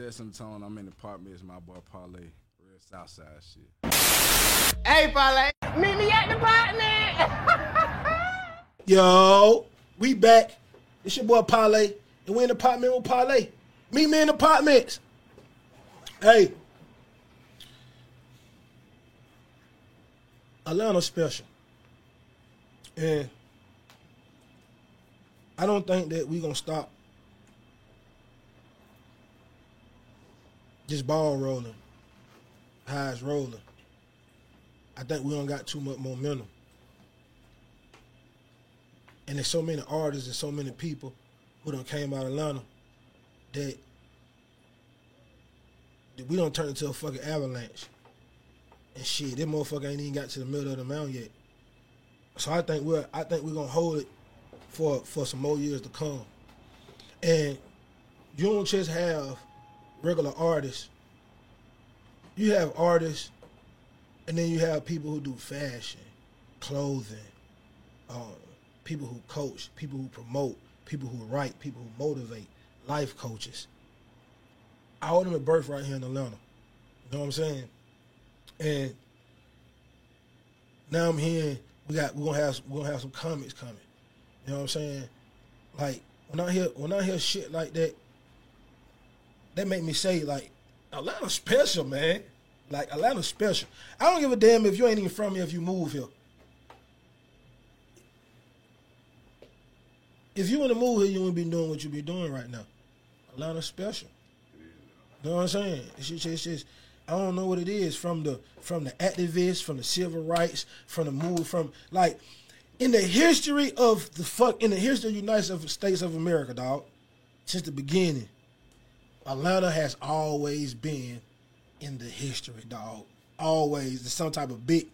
Set some tone. I'm in the apartment. It's My boy Parlay, real Southside shit. Hey, Parlay. Meet me at the apartment. Yo, we back. It's your boy Parlay, and we in the apartment with Parlay. Meet me in the apartments. Hey, Atlanta special, and I don't think that we're gonna stop just ball rolling, it's rolling. I think we don't got too much momentum. And there's so many artists and so many people who don't came out of Atlanta that, that we don't turn into a fucking avalanche. And shit, that motherfucker ain't even got to the middle of the mountain yet. So I think we're I think we're gonna hold it for for some more years to come. And you don't just have regular artists. You have artists and then you have people who do fashion, clothing, um, people who coach, people who promote, people who write, people who motivate, life coaches. I of them at birth right here in Atlanta. You know what I'm saying? And now I'm hearing we got we're gonna have we're gonna have some comics coming. You know what I'm saying? Like when I hear when I hear shit like that, that make me say like Atlanta special, man. Like Atlanta special. I don't give a damn if you ain't even from here if you move here. If you want to move here, you wouldn't be doing what you be doing right now. Atlanta special. You know what I'm saying? It's just, it's just I don't know what it is from the from the activists, from the civil rights, from the move, from like in the history of the fuck in the history of the United States of America, dog, since the beginning, Atlanta has always been in the history, dog. Always in some type of big,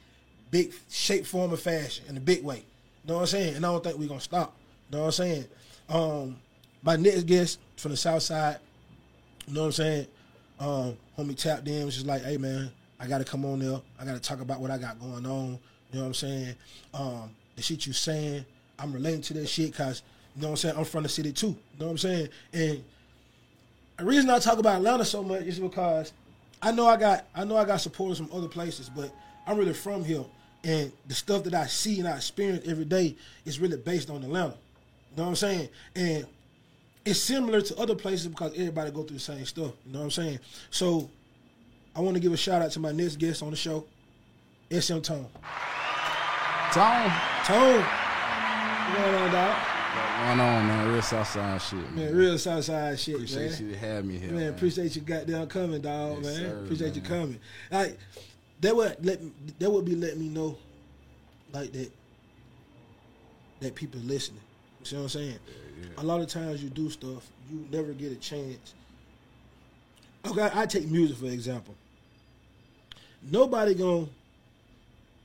big shape, form, or fashion in a big way. You know what I'm saying? And I don't think we're gonna stop. You know what I'm saying? Um, my next guest from the South Side. You know what I'm saying? Um, homie tapped in was just like, hey man, I gotta come on there. I gotta talk about what I got going on. You know what I'm saying? Um, the shit you saying, I'm relating to that shit because you know what I'm saying. I'm from the city too. You know what I'm saying? And the reason I talk about Atlanta so much is because I know I got I know I got supporters from other places, but I'm really from here, and the stuff that I see and I experience every day is really based on Atlanta. You know what I'm saying? And it's similar to other places because everybody go through the same stuff. You know what I'm saying? So I want to give a shout out to my next guest on the show, SM Tone. Tone. Tone. What's going on, dog? What's going on, man? Real Southside shit, man. Man, real Southside shit, Appreciate man. you to have me here, Man, man. appreciate you goddamn coming, dog, Yes, man. sir, appreciate you man. coming. Like that would let me, that would be letting me know, like that, that people listening. You see what I'm saying? A lot of times you do stuff, you never get a chance. Okay, I take music for example. Nobody gonna,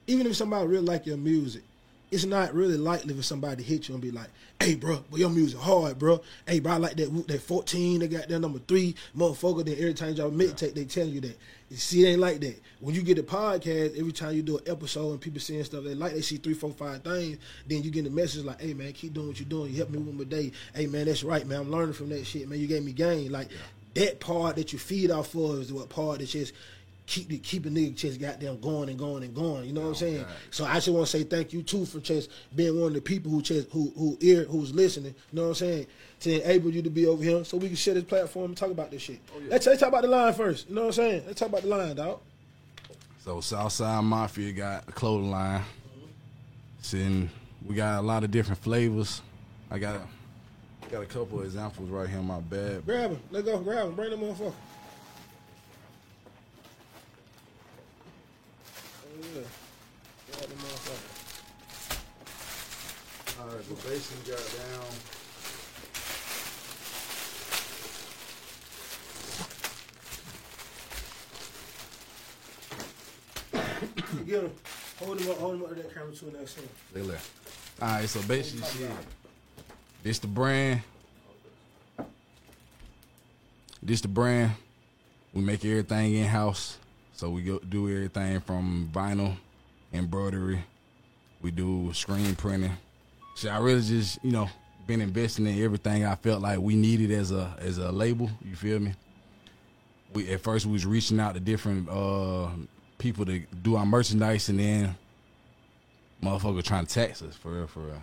even if somebody really like your music, it's not really likely for somebody to hit you and be like, "Hey, bro, but your music hard, bro. Hey, bro, I like that that 14. They got that number three, motherfucker." Then every time y'all mixtape, they tell you that. You see, it ain't like that. When you get a podcast, every time you do an episode and people seeing stuff they like, they see three, four, five things. Then you get a message like, "Hey, man, keep doing what you're doing. You helped me with my day. Hey, man, that's right, man. I'm learning from that shit, man. You gave me game. Like that part that you feed off of is what part that just keep the keep a nigga just goddamn going and going and going. You know what I'm oh, saying? So I just want to say thank you too for just being one of the people who just who who ear who's listening. You know what I'm saying? To enable you to be over here so we can share this platform and talk about this shit. Oh, let's, let's talk about the line first. You know what I'm saying? Let's talk about the line, dog. So Southside Mafia got a clothing line. Sitting, we got a lot of different flavors. I got a, got a couple of examples right here in my bag. Grab them. Let's go. Grab them. Bring them motherfucker. Yeah. Grab the motherfucker. All right, but basically got down. Get him. Hold him up. Hold him up to that camera too next time. They left. All right, so basically, shit. This the brand. This the brand. We make everything in house. So we go do everything from vinyl, embroidery. We do screen printing. So I really just, you know, been investing in everything I felt like we needed as a as a label. You feel me? we at first we was reaching out to different uh people to do our merchandise, and then motherfucker trying to tax us for real, for real.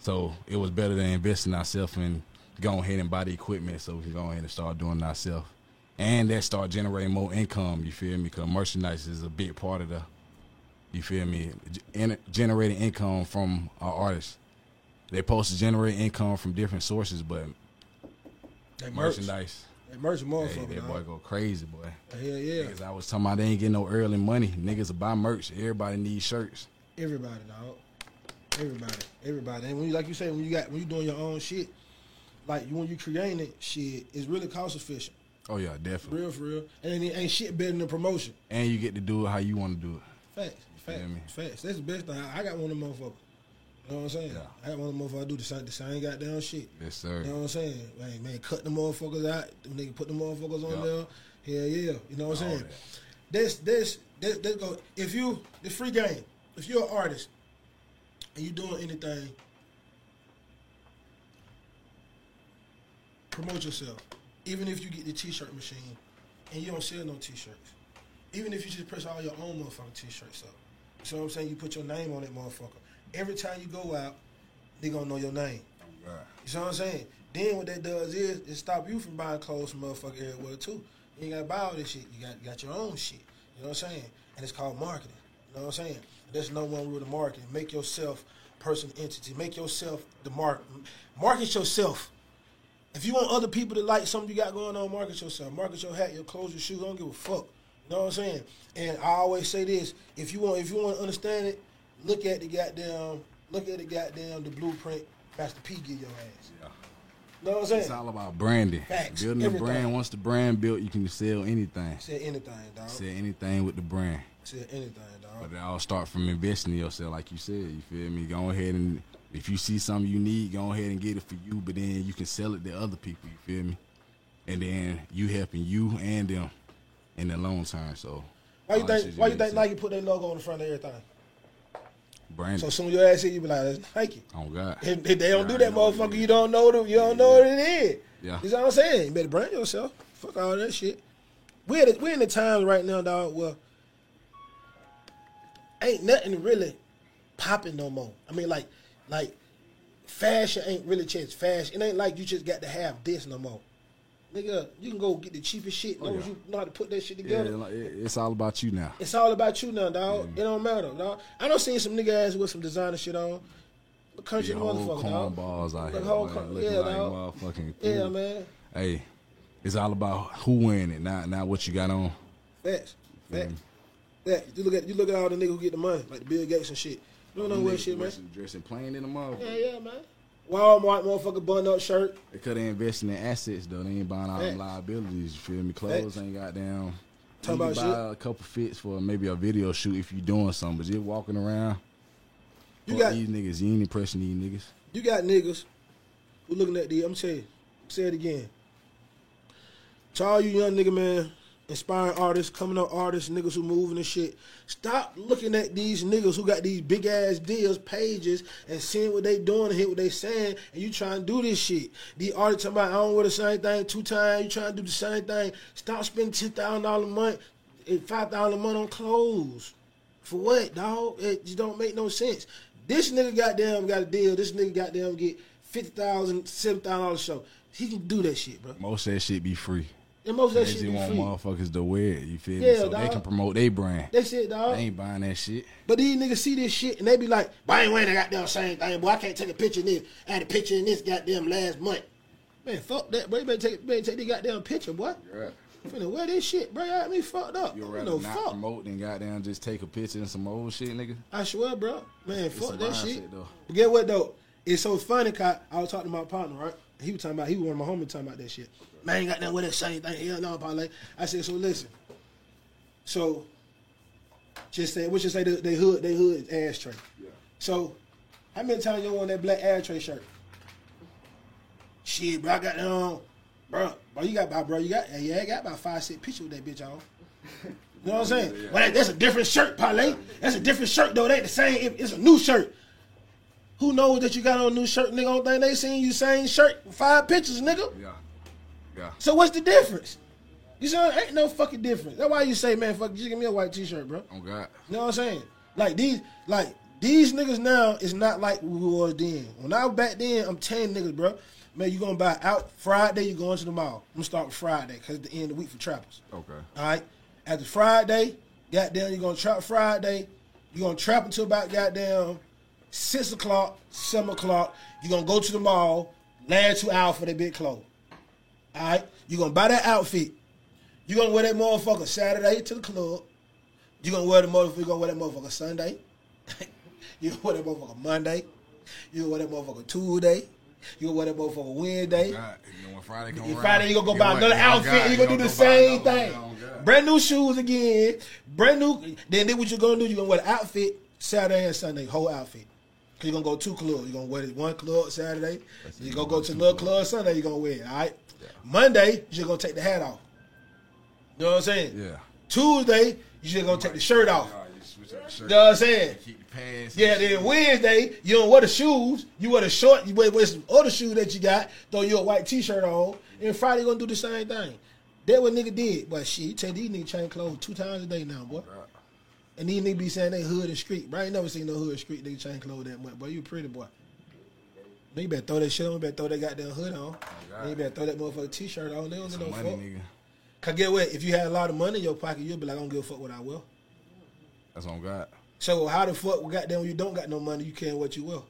So it was better than investing ourselves and go ahead and buy the equipment so we can go ahead and start doing it ourselves. And that start generating more income, you feel me? Because merchandise is a big part of the, you feel me? Gen- generating income from our artists. They're supposed to generate income from different sources, but merch, merchandise, that merch, hey, that boy go crazy, boy. Hell yeah, Niggas, I was talking about they ain't getting no early money. Niggas will buy merch. Everybody needs shirts. everybody, dog. Everybody, everybody. And when you, like you say, when you got when you doing your own shit, like when you creating it, shit, it's really cost efficient. Oh yeah, definitely. Real for real. And it ain't shit better than promotion. And you get to do it how you want to do it. Facts. Facts. me? Facts. That's the best thing. I got one of them motherfuckers. You know what I'm saying? Yeah. I got one of them motherfuckers do the same, the same goddamn shit. Yes, sir. You know what I'm saying? Man, man, cut the motherfuckers out. Them nigga put the motherfuckers on Yeah. there. Hell yeah. You know what I'm saying? that. This, this, this, this go. If you, the free game. If you're an artist and you doing anything, promote yourself. Even if you get the t-shirt machine and you don't sell no t-shirts. Even if you just press all your own motherfucking t-shirts up. You know what I'm saying? You put your name on it, motherfucker. Every time you go out, they gonna know your name. God. You know what I'm saying? Then what that does is it stop you from buying clothes from motherfucker everywhere too. You ain't gotta buy all this shit. You got you got your own shit. You know what I'm saying? And it's called marketing. You know what I'm saying? There's no one rule of marketing. Make yourself person entity. Make yourself the mark. Market yourself. If you want other people to like something you got going on, market yourself. Market your hat, your clothes, your shoes. I don't give a fuck. You know what I'm saying? And I always say this: if you want, if you want to understand it, look at the goddamn, look at the goddamn the blueprint. Master P give your ass. Yeah. You know what I'm saying? It's all about branding. Facts. Building a Everything. brand. Once the brand built, you can sell anything. Say anything, dog. Sell anything with the brand. Say anything, dog. But it all start from investing in yourself, like you said. You feel me? Go ahead and if you see something you need, go ahead and get it for you. But then you can sell it to other people. You feel me? And then you helping you and them in the long term. So Why you think? Why you think. Nike put their logo on the front of everything? brand? So soon your ass hit, you be like, "That's Nike." oh God. If, if they don't do that, it motherfucker, you don't know them. You don't know what it is. Yeah. You know what I'm saying? You better brand yourself. Fuck all that shit. We're we're in the times right now, dog. Where ain't nothing really popping no more. I mean, like, like fashion ain't really changed. fashion. It ain't like you just got to have this no more. Nigga, you can go get the cheapest shit. Oh, long Oh, as yeah. you know how to put that shit together. it- it's all about you now. It's all about you now, dog. It don't matter, dog. I don't see some nigga ass with some designer shit on. Look country The whole motherfucker, dog. cornballs out here, whole boy, con- looking yeah, like dog. motherfucking. Yeah, man. Hey, it's all about who wearing it, not not what you got on. Facts. Yeah. Facts. Facts. You look at you look at all the niggas who get the money, like the Bill Gates and shit. You don't know what shit, man. Dressing, plain in the motherfucker. Yeah, yeah, man. Walmart motherfucker bun up shirt. They could have invested in assets though. They ain't buying all them liabilities. You feel me? Clothes Facts. ain't got down. Talk about buy shit. a couple fits for maybe a video shoot if you're doing something, but just walking around. You got these niggas. You ain't impressing these niggas. you got niggas who looking at the I'm saying, say it again. To all you young nigga man, inspiring artists, coming up artists, niggas who moving and shit. Stop looking at these niggas who got these big ass deals, pages, and seeing what they doing and hear what they saying, and you trying to do this shit. The artists talking about I don't wear the same thing two times, you trying to do the same thing. Stop spending ten thousand dollars a month, eh, five thousand a month on clothes. For what, dog? It just don't make no sense. This nigga goddamn got a deal. This nigga goddamn get fifty thousand, seven thousand dollars a show. He can do that shit, bro. Most of that shit be free. And most of They that just shit want free. motherfuckers to wear it. You feel me? Yeah, So they can promote their brand. That's it, dog. They ain't buying that shit. But these niggas see this shit and they be like, "But I ain't wearing that goddamn same thing, boy. I can't take a picture in this. I had a picture in this goddamn last month. Man, fuck that, bro. You better take, better take this goddamn picture, boy. Right. I'm finna wear this shit, bro. Got me fucked up. You rather no not fuck. promote than goddamn just take a picture and some old shit, nigga. I swear, bro. Man, a fuck that shit. though. But get what though? It's so funny, cause I was talking to my partner, right? He was talking about he was one of my homies talking about that shit. Man, I ain't got nothing with that same thing. Hell no, parlay. I said, so listen. So just say what you say they, they hood they hood ashtray. So how many times you on that black ashtray shirt? Shit, bro, I got um, bro, bro, you got about bro, you got yeah, I got about five six pictures with that bitch on. You know what I'm saying? Well, that, that's a different shirt, parlay. That's a different shirt though. They ain't the same. It- It's a new shirt. Who knows that you got on a new shirt, nigga? Don't think they seen you same shirt, five pictures, nigga. Yeah. Yeah. So what's the difference? You see, ain't no fucking difference. That's why you say, man, fuck, just give me a white t-shirt, bro. Oh God. You know what I'm saying? Like these, like these niggas now is not like we was then. When I was back then, I'm telling niggas, bro, man, you gonna buy out Friday, you going to the mall. I'm gonna start with Friday because it's the end of the week for trappers. Okay. All right. After Friday, goddamn, you're gonna trap Friday. You're gonna trap until about goddamn six o'clock, seven o'clock. You're gonna go to the mall, last two hours for that big clothes. All right. You're gonna buy that outfit. You're gonna wear that motherfucker Saturday to the club. You're gonna wear the motherfucker. You gonna wear that motherfucker Sunday. you gonna wear that motherfucker Monday. You gonna wear that motherfucker Tuesday. You gonna wear that motherfucker Wednesday. God, you know, Friday come And around, Friday you gonna go get buy another Oh, outfit. God, you gonna do the go same thing. Oh. Brand new shoes again. Brand new. Then then what you gonna do? You gonna wear the outfit Saturday and Sunday, whole outfit. Cause you gonna go two clubs. You're gonna wear this one club Saturday. You're gonna go to another club Sunday. You're gonna wear it. All right. Monday you're gonna take the hat off. You know what I'm saying? Yeah. Tuesday you just gonna take the shirt off. You switch up the shirt. You know what I'm saying? Keep the pants. Yeah, then Wednesday, you don't wear the shoes. You wear the short, you wear, wear some other shoes that you got, throw your white t shirt on. And Friday, gonna do the same thing. That what nigga did. But shit, you tell these niggas change clothes two times a day now, boy. And these niggas be saying they hood and street. Bro, I ain't never seen no hood and street nigga change clothes that much. Boy, you pretty boy. Man, you better throw that shit on. You better throw that goddamn hood on. Man, you better throw that motherfucking t shirt on. They don't get no Some fuck. nigga. Cause get what? If you had a lot of money in your pocket, you'll be like, I don't give a fuck what I will. That's on God. So how the fuck goddamn when you don't got no money, you can't what you will?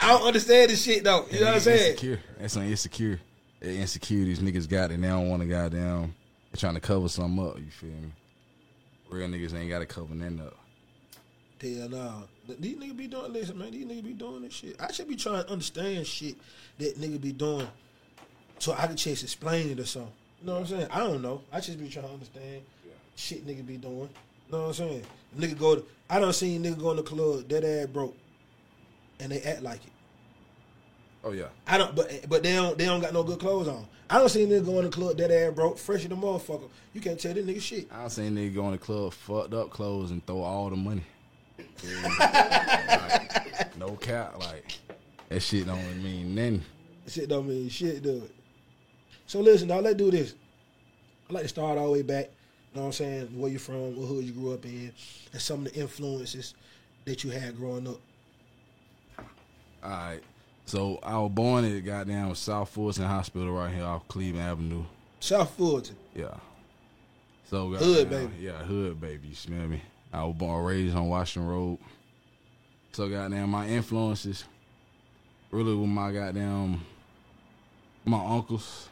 I don't understand this shit though. You know what I'm saying? Insecure. That's on insecure. That insecurities niggas got and they don't want to goddamn. They're trying to cover something up. You feel me? Real niggas ain't got cover nothing up. Hell no. These niggas be doing listen, man. These niggas be doing this shit. I should be trying to understand shit that nigga be doing so I can just explain it or something. You know what I'm saying? I don't know. I just be trying to understand shit nigga be doing. You know what I'm saying? Nigga go to I don't see nigga go in the club, that ass broke. And they act like it. Oh yeah. I don't, but but they don't they don't got no good clothes on. I don't see a nigga go in the club that ass broke, fresh as the motherfucker. You can't tell this nigga shit. I don't seen nigga go in the club, fucked up clothes, and throw all the money. Like, no cap, like that shit don't mean nothing. Shit don't mean shit, do it. So listen, now let's do this. I like to start all the way back. You know what I'm saying? Where you from, what hood you grew up in, and some of the influences that you had growing up. All right. So I was born at goddamn South Fulton Hospital right here off Cleveland Avenue. South Fulton. Yeah. So Hood, baby. Yeah, hood baby. You smell me? I was born raised on Washington Road. So goddamn my influences really with my goddamn my uncles.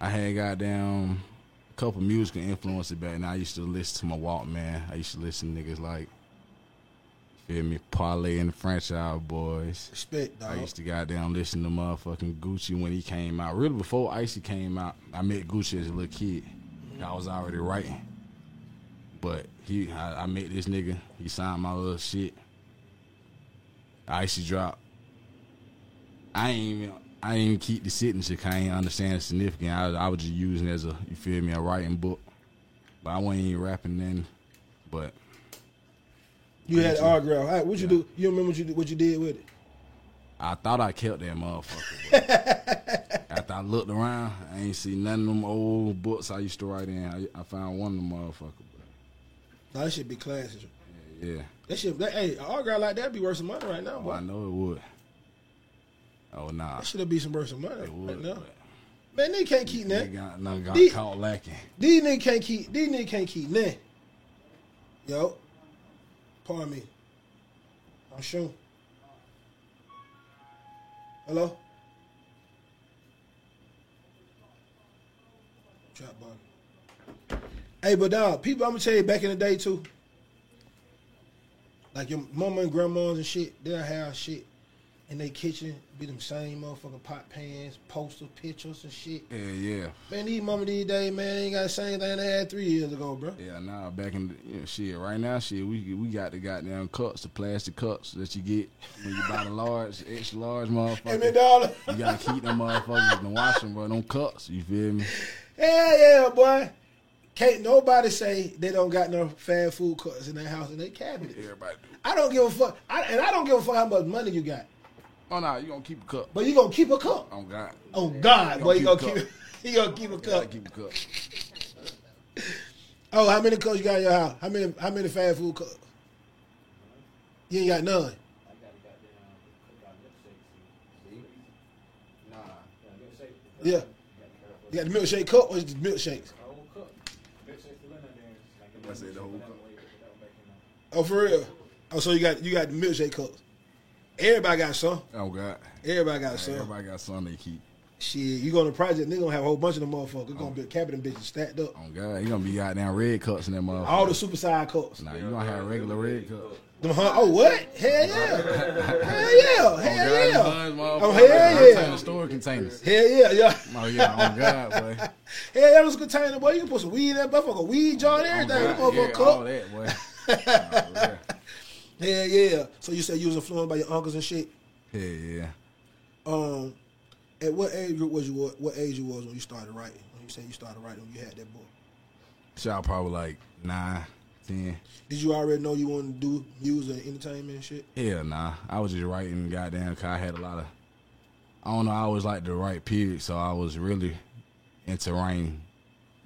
I had goddamn a couple musical influences back and I used to listen to my Walkman. I used to listen to niggas like feel me, Parlay and the Franchise Boys. Respect, dog. I used to goddamn listen to motherfucking Gucci when he came out. Really, before Icy came out, I met Gucci as a little kid. I was already writing, but he, I, I met this nigga. He signed my little shit. Icy dropped. I ain't even, I ain't even keep the signature. 'cause I ain't understand the significance. I, I was just using it as a, you feel me, a writing book. But I wasn't even rapping then. But you had autograph. Right, what you do? You remember what you did, what you did with it? I thought I kept that motherfucker. After I looked around, I ain't see none of them old books I used to write in. I, I found one of them motherfuckers. Nah, that should be classic. But yeah, That shit, that, hey, an autograph like that be worth some money right now, oh. I know it would. Oh nah, That should be some worth some money it right would. now. Man, they can't keep that. They got, got The- caught lacking. These niggas can't keep. These niggas can't keep nothing. Yo, pardon me. I'm sure. Hello. Trap bug. Hey, but dog, people, I'm gonna tell you back in the day too. Like your mama and grandmas and shit, they'll have shit in their kitchen, be them same motherfucking pot pans, poster pictures and shit. Yeah, yeah, Man, these mama these days, man, ain't got the same thing they had three years ago, bro. yeah. Nah, back in the you know, shit. Right now, shit, we we got the goddamn cups, the plastic cups that you get when you buy the large, extra large Hey, motherfucker. dollar. You gotta keep them motherfuckers and wash them, bro. Them cups, you feel me? Hell yeah, boy. Can't nobody say they don't got no fast food cuts in their house in their cabinet. Everybody do. I don't give a fuck. I, and I don't give a fuck how much money you got. Oh nah, you gonna keep a cup? But you gonna keep a cup. Oh God. Oh God, You boy, you gonna gonna keep a keep gonna keep a cup. keep a cup. Oh, how many cups you got in your house? How many how many fast food cups? You ain't got none. I got a goddamn got milkshakes. Nah, got milkshake. Yeah. You got the milkshake cup or is it milkshakes? A whole cup. Milkshakes for Linda there. Like That's it, the whole cup. Oh, for real? Oh, so you got you got the milkshake cups. Everybody got some. Oh God, Everybody got some. everybody got something they keep. Shit, you go to the project, they gonna have a whole bunch of them motherfuckers. It's gonna be a cabinet bitches stacked up. Oh God, you gonna be goddamn red cups in that motherfucker. All the super size cups. Nah, you gonna have regular red cups. Them hun- oh what? Hell yeah. Hell yeah. Oh, hell God, yeah. them Oh, hell yeah. container Store containers. Hell yeah, yeah. Oh yeah, oh God, boy. Hell yeah, those container, boy. You can put some weed in that motherfucker, weed jar and Oh, everything. That God, motherfucker yeah, all that, boy. Oh, nah, Hell yeah. So you said you was influenced by your uncles and shit. yeah. Yeah. Um, at what age group was you? What age you was when you started writing? When you said you started writing when you had that book? So I probably like nine, ten. Did you already know you wanted to do music and entertainment and shit? Yeah, nah. I was just writing goddamn cause I had a lot of I don't know, I always liked to write period, so I was really into writing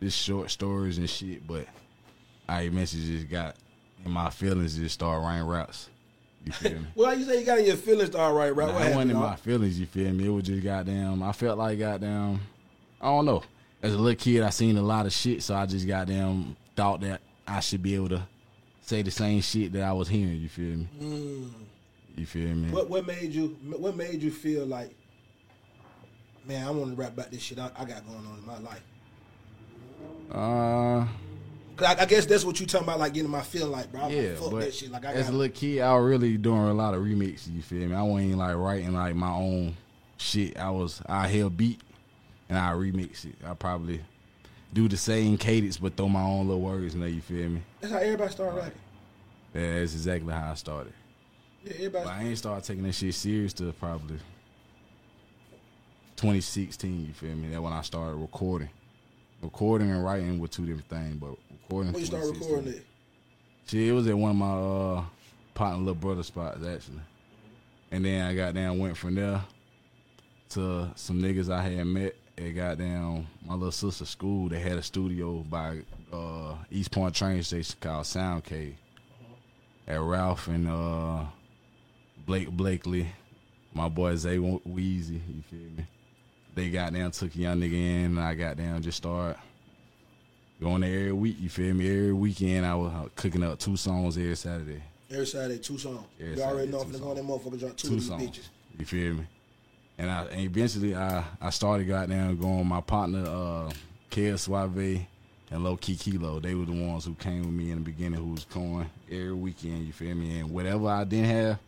just short stories and shit, but I eventually just got in my feelings just started writing raps. You feel me? Well, you say you got in your feelings all right, right? Nah, what it wasn't in my feelings, you feel me? It was just goddamn I felt like goddamn I don't know. As a little kid I seen a lot of shit, so I just goddamn thought that I should be able to say the same shit that I was hearing, you feel me? You feel me? Mm. What what made you what made you feel like, man, I want to rap about this shit I, I got going on in my life? Uh, I, I guess that's what you talking about, like getting my feel like, bro. I'm yeah, like, fuck but that shit. Like I as got a little kid, I was really doing a lot of remixes. You feel me? I wasn't like writing like my own shit. I was I held beat and I remix it. I probably do the same cadence, but throw my own little words in there. You feel me? That's how everybody started writing. Yeah, that's exactly how I started. Yeah, everybody. But I ain't started taking that shit serious till probably 2016. You feel me? That when I started recording. Recording and writing were two different things, but recording. When you start recording it, Shit, it was at one of my uh pot and little brother spots actually. And then I got down went from there to some niggas I had met at goddamn my little sister's school. They had a studio by uh East Point train station called Sound Cave. At Ralph and uh Blake Blakely, my boy Zay Weezy, you feel me? They got down, took a young nigga in, and I got down, just start going there every week. You feel me? Every weekend I was uh, cooking up two songs every Saturday. every Saturday, two songs. Every you already Saturday, know two if they're going that motherfucker drop two, Two of these songs. bitches. You feel me? And I and eventually I I started goddamn going my partner uh Suave and Low Key Kilo. They were the ones who came with me in the beginning who was going every weekend, you feel me? And whatever I didn't have,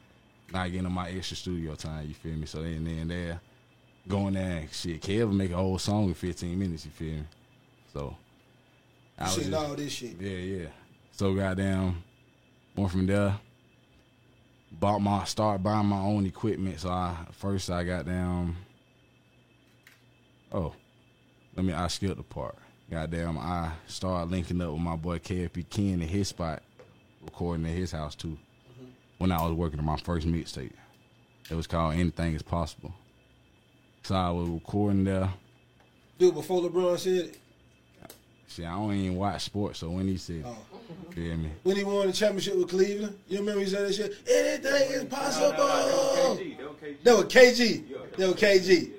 I get in my extra studio time, you feel me? So then then there going there and shit, Kev would make a whole song in fifteen minutes, you feel me? So I was just- all this shit. yeah, yeah. So goddamn, went from there. Bought my start buying my own equipment. So I first I got down. Oh, let me I skipped the part. Goddamn, I started linking up with my boy KFP Ken at his spot, recording at his house too. Mm-hmm. When I was working on my first mixtape, it was called Anything Is Possible. So I was recording there. Dude, before LeBron said it, Shit, I don't even watch sports, so when he said, Oh. feel me? when he won the championship with Cleveland, you remember he said that shit? Anything is possible. That was KG. That was KG.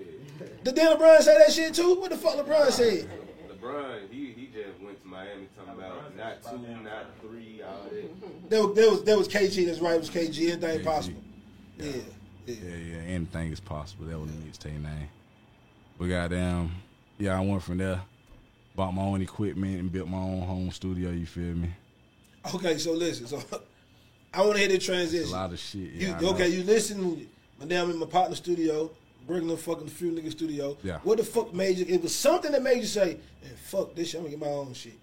Did then LeBron say that shit too? What the fuck LeBron said? LeBron, he, he just went to Miami talking about not two, not three, all that. That was, that was, that was KG. That's right. It was KG. Anything KG. possible. Yeah. Yeah. Yeah, yeah, anything is possible. That was the mixtape name. But goddamn, yeah, I went from there, bought my own equipment and built my own home studio. You feel me? Okay, so listen. So I want to hear the transition. A lot of shit. You, Yeah, know. okay, you listen. My damn in my partner studio, Brooklyn fucking few nigga studio. Yeah. What the fuck made you? It was something that made you say, "Man, fuck this shit. I'm gonna get my own shit."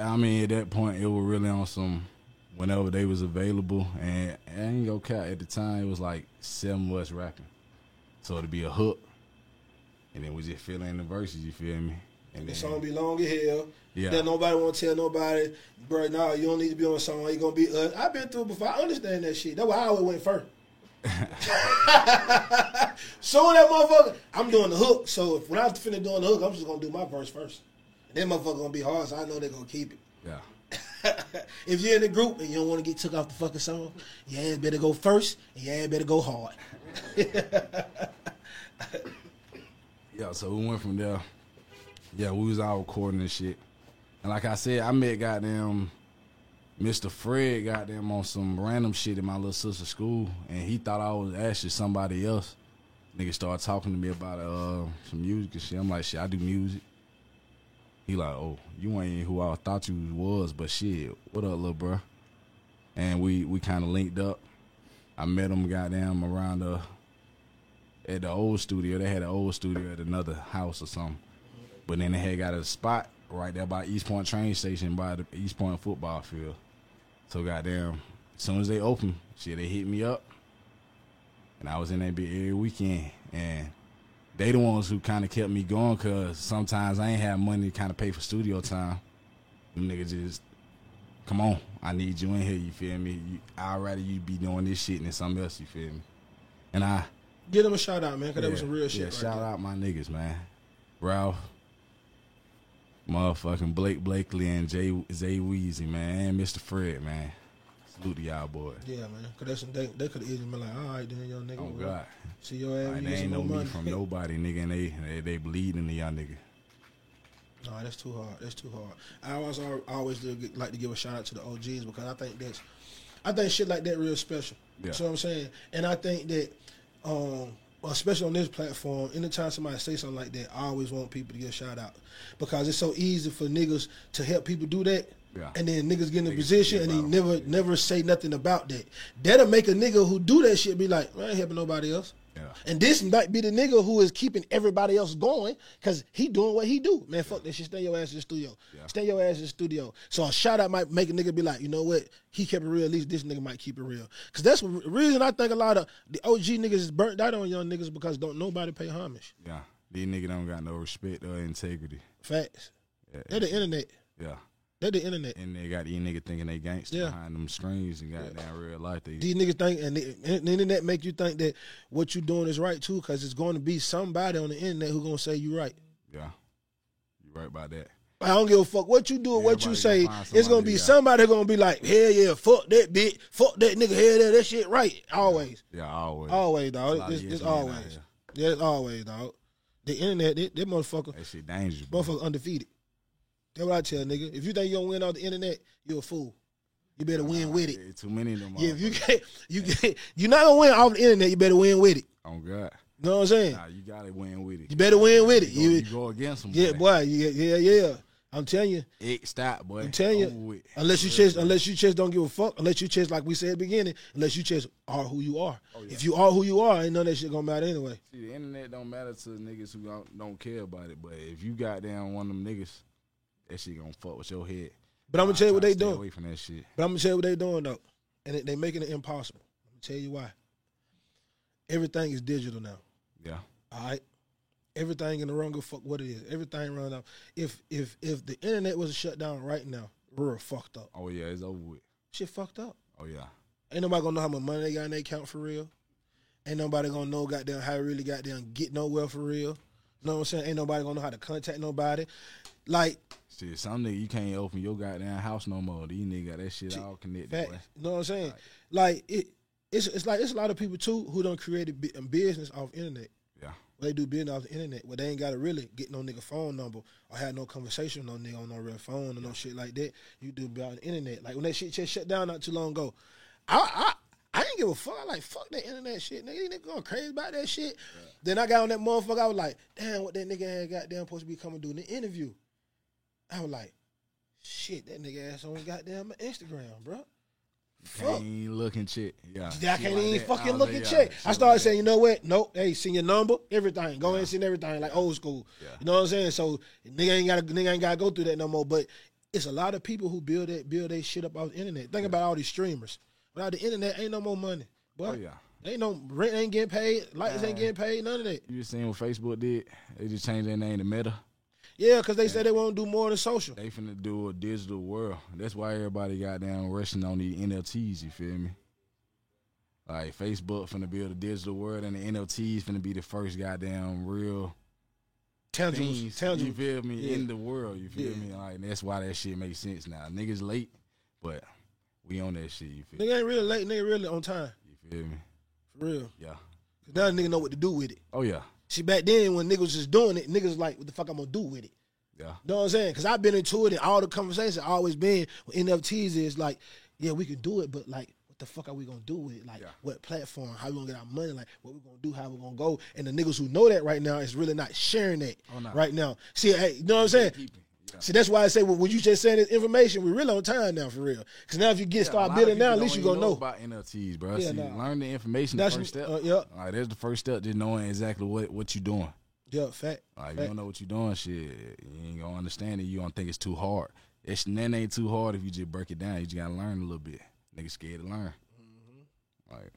I mean, at that point, it was really on some whenever they was available, and I ain't gonna count. At the time, it was like seven of us rapping, so it'd be a hook, and then we just fill in the verses. You feel me? And The then, song be long as hell. Yeah. That nobody want to tell nobody, bro. No, you don't need to be on a song. You gonna be us. I've been through it before. I understand that shit. That's why I always went first. Soon that motherfucker, I'm doing the hook. So if when I'm finna doing the hook, I'm just gonna do my verse first, and That motherfucker gonna be hard, so I know they're gonna keep it. Yeah. if you're in the group and you don't want to get took off the fucking song, your ass better go first and your ass better go hard. Yeah, so we went from there. Yeah, we was all recording and shit. And like I said, I met goddamn Mr. Fred goddamn on some random shit in my little sister's school, and he thought I was actually somebody else. Nigga started talking to me about uh, some music and shit. I'm like, shit, I do music. He like, oh, you ain't who I thought you was, but shit, what up, little bro? And we we kind of linked up. I met him goddamn around the at the old studio. They had an old studio at another house or something. But then they had got a spot right there by East Point train station by the East Point football field. So goddamn, as soon as they opened, shit, they hit me up. And I was in that bit every weekend. And they the ones who kind of kept me going because sometimes I ain't have money to kind of pay for studio time. Them niggas just, come on, I need you in here, you feel me? You, I'd rather you be doing this shit than something else, you feel me? And I, Give them a shout out, man, because that was yeah, some real shit. Yeah, right shout there. out my niggas, man. Ralph, motherfucking Blake Blakely and Jay Zay Weezy, man, and Mr. Fred, man. Salute to y'all boys. Yeah, man, because that's they, they could have easily been like, all right, then, young nigga. Oh God, See your ass, like, they ain't no me money. from nobody, nigga, and they they, they bleeding the young nigga. No, that's too hard. That's too hard. I always I always like to give a shout out to the OGs because I think that's I think shit like that real special. Yeah. You know what I'm saying? And I think that um especially on this platform, anytime somebody say something like that, I always want people to get a shout out. Because it's so easy for niggas to help people do that. Yeah. And then niggas get in a Niggas position and they about never never say nothing about that. That'll make a nigga who do that shit be like, I ain't helping nobody else. Yeah. And this might be the nigga who is keeping everybody else going because he doing what he do. Man, fuck that shit. Stay your ass in the studio. Yeah. Stay your ass in the studio. So a shout out might make a nigga be like, you know what? He kept it real. At least this nigga might keep it real. Because that's the reason I think a lot of the OG niggas is burnt out on young niggas because don't nobody pay homage. Yeah, these niggas don't got no respect or integrity. Facts. Yeah, They're the internet. yeah. They're the internet. And they got these niggas thinking they gangster Yeah. behind them screens and goddamn real life. They These niggas think, and the, and the internet make you think that what you doing is right too, because it's going to be somebody on the internet who gonna say you right. yeah, you right about that. I don't give a fuck what you do or what you say. gonna It's gonna be yeah. somebody gonna be like, hell yeah, fuck that bitch, fuck that nigga, hell yeah, that shit right. Always, Yeah, always. always, There's a dog. It's, it's always, yeah, it's always, dog. The internet, that, that motherfucker, That shit dangerous. Bro. motherfucker undefeated. That's what I tell nigga. If you think you gonna win off the internet, you're a fool. You better win with it. Too many of them. Yeah, if you can't, you get, you're not gonna win off the internet. You better win with it. Oh God. You know what I'm saying? Nah, you gotta win with it. You better win with it. You go, You, you go against them. yeah, boy. Yeah, yeah, yeah. I'm telling you. It stop, boy. I'm telling you, unless you chase, unless you just don't give a fuck, unless you chase, like we said at the beginning, unless you chase are who you are. Oh, If you are who you are, ain't none of that shit gonna matter anyway. See, the internet don't matter to niggas who don't, don't care about it. But if you got down one of them niggas, that shit gonna fuck with your head. But I'm gonna tell you what they doing. Away from that shit. But I'm gonna tell you what they doing though, and they, making it impossible. I'm gonna tell you why. Everything is digital now. Yeah. All right. Everything in the wrong. Go fuck what it is. Everything run out. If if if the internet was shut down right now, we're fucked up. Oh yeah, it's over with. Shit fucked up. Oh yeah. Ain't nobody gonna know how much money they got in their account for real. Ain't nobody gonna know goddamn how they really goddamn get nowhere for real. You know what I'm saying? Ain't nobody gonna know how to contact nobody. Like, Shit, some nigga you can't open your goddamn house no more. These niggas got that shit all connected. fact, you know what I'm saying? Like it, it's it's like it's a lot of people too who don't create a um, business off internet. Yeah. They do business off the internet where they ain't gotta really get no nigga phone number or have no conversation with no nigga on no real phone or no shit like that. You do on the internet. Like when that shit just shut down not too long ago, I I I didn't give a fuck. I like fuck that internet shit. Nigga, these niggas going crazy about that shit. Then I got on that motherfucker. I was like, damn, what that nigga had goddamn supposed to be coming do in the interview. I was like, shit, that nigga ass on goddamn Instagram, bro. Fuck. Ain't looking shit. Yeah. I can't like even that. fucking look like, yeah, check. shit I started that. saying, you know what? Nope. Hey, send your number, everything. Go ahead and send everything like old school. Yeah. You know what I'm saying? So nigga ain't got nigga ain't got to go through that no more. But it's a lot of people who build that build their shit up off the internet. Think about all these streamers. Without the internet, ain't no more money. Boy, Oh yeah. ain't no rent ain't getting paid, lights ain't getting paid, none of that. You just seen what Facebook did? They just changed their name to Meta. Yeah, because they said they won't do more than social. They finna do a digital world. That's why everybody got down rushing on the NFTs. You feel me? Like Facebook finna build a digital world, and the NFTs finna be the first goddamn real tangible, things, tangible. you feel me, Yeah. in the world. You feel Yeah. me? Like that's why that shit makes sense now. Niggas late, but we on that shit. You feel? Nigga ain't really late. Nigga really on time. You feel me? For real. Yeah. 'Cause now nigga know what to do with it. Oh yeah. See, back then when niggas was just doing it, niggas was like, what the fuck I'm gonna do with it? Yeah. know what I'm saying? Because I've been into it and all the conversations always been with NFTs is like, yeah, we can do it, but like, what the fuck are we gonna do with it? Like, Yeah. what platform? How we gonna get our money? Like, what we gonna do? How we gonna go? And the niggas who know that right now is really not sharing that Oh, no. right now. See, hey, you know what I'm saying? Keep it. Yeah. See, that's why I say well, when you just saying this information, we're really on time now for real. Because now if you get Yeah, start building now, at least you gonna even know. about NFTs, bro. Yeah, See, nah. learn the information. That's- the first step. uh, yeah. Like, there's the first step, just knowing exactly what what you doing. Yeah, fact. Like, fact. you don't know what you're doing, shit, you ain't gonna understand it. You don't think it's too hard. It's that ain't too hard if you just break it down. You just gotta learn a little bit. Nigga scared to learn. Mm-hmm. Like